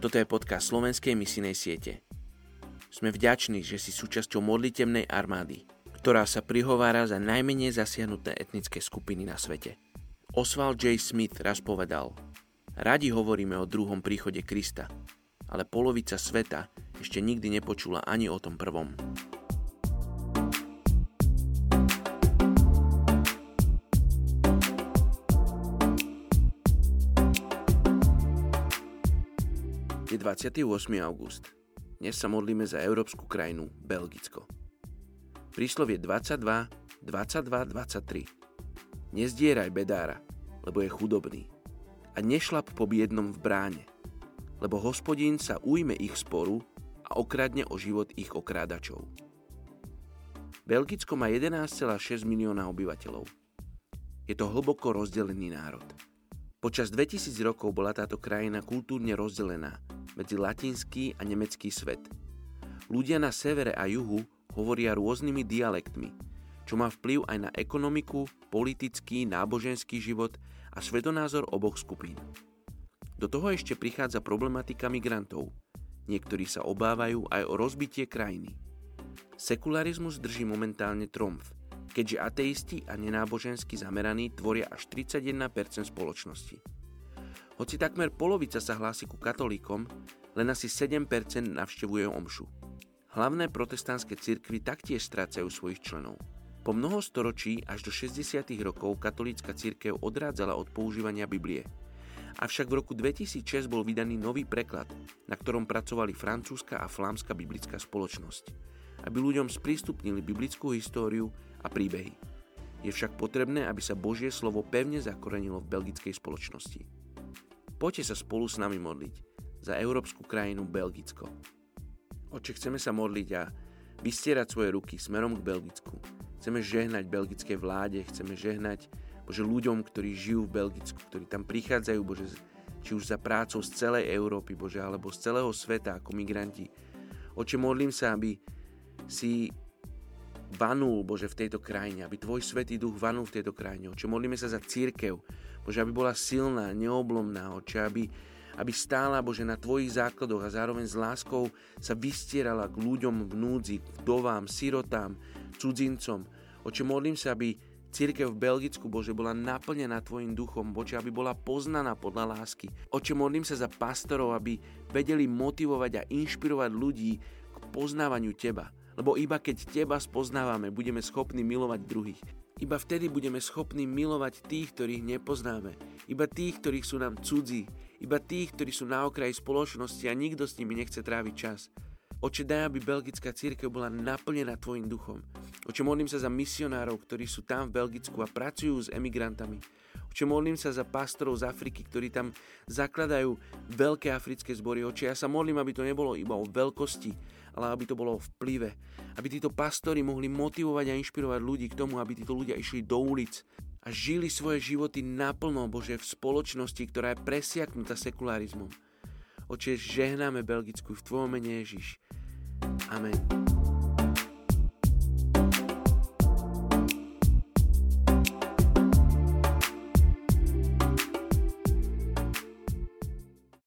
Toto je podcast slovenskej misijnej siete. Sme vďační, že si súčasťou modlitebnej armády, ktorá sa prihovára za najmenej zasiahnuté etnické skupiny na svete. Oswald J. Smith raz povedal, radi hovoríme o druhom príchode Krista, ale polovica sveta ešte nikdy nepočula ani o tom prvom. Je 28. august. Dnes sa modlíme za európsku krajinu Belgicko. Príslovie 22, 22, 23. Nezdieraj bedára, lebo je chudobný. A nešlap po biednom v bráne, lebo hospodín sa ujme ich sporu a okradne o život ich okrádačov. Belgicko má 11,6 milióna obyvateľov. Je to hlboko rozdelený národ. Počas 2000 rokov bola táto krajina kultúrne rozdelená medzi latinský a nemecký svet. Ľudia na severe a juhu hovoria rôznymi dialektmi, čo má vplyv aj na ekonomiku, politický, náboženský život a svetonázor oboch skupín. Do toho ešte prichádza problematika migrantov. Niektorí sa obávajú aj o rozbitie krajiny. Sekularizmus drží momentálne tromf, keďže ateisti a nenábožensky zameraní tvoria až 31% spoločnosti. Hoci takmer polovica sa hlási ku katolíkom, len asi 7% navštevuje omšu. Hlavné protestantské cirkvy taktiež strácajú svojich členov. Po mnoho storočí až do 60. rokov katolícka cirkev odrádzala od používania Biblie. Avšak v roku 2006 bol vydaný nový preklad, na ktorom pracovali francúzska a flámska biblická spoločnosť, aby ľuďom sprístupnili biblickú históriu a príbehy. Je však potrebné, aby sa Božie slovo pevne zakorenilo v belgickej spoločnosti. Poďte sa spolu s nami modliť za európsku krajinu Belgicko. Oče, chceme sa modliť a vystierať svoje ruky smerom k Belgicku. Chceme žehnať belgickej vláde, chceme žehnať Bože ľuďom, ktorí žijú v Belgicku, ktorí tam prichádzajú, Bože, či už za prácou z celej Európy, Bože, alebo z celého sveta ako migranti. Oče, modlím sa, aby si vanul, Bože, v tejto krajine, aby Tvoj Svetý Duch vanul v tejto krajine. Oče, modlíme sa za církev, Bože, aby bola silná, neoblomná, oče, aby, aby stála, Bože, na Tvojich základoch a zároveň s láskou sa vystierala k ľuďom v núdzi, vdovám, sirotám, cudzincom. Oče, modlím sa, aby Církev v Belgicku, Bože, bola naplnená Tvojim duchom, Bože, aby bola poznaná podľa lásky. Oče, modlím sa za pastorov, aby vedeli motivovať a inšpirovať ľudí k poznávaniu Teba. Lebo iba keď Teba spoznávame, budeme schopní milovať druhých. Iba vtedy budeme schopní milovať tých, ktorých nepoznáme. Iba tých, ktorých sú nám cudzí. Iba tých, ktorí sú na okraji spoločnosti a nikto s nimi nechce tráviť čas. Oče, daj, aby belgická církev bola naplnená Tvojim duchom. Oče, modlím sa za misionárov, ktorí sú tam v Belgicku a pracujú s emigrantami. Oče, modlím sa za pastorov z Afriky, ktorí tam zakladajú veľké africké zbory. Oče, ja sa modlím, aby to nebolo iba o veľkosti, ale aby to bolo o vplyve. Aby títo pastori mohli motivovať a inšpirovať ľudí k tomu, aby títo ľudia išli do ulic a žili svoje životy naplno, Bože, v spoločnosti, ktorá je presiaknutá sekularizmom. Oče, žehnáme Belgicku v Tvojom mene Ježiš. Amen.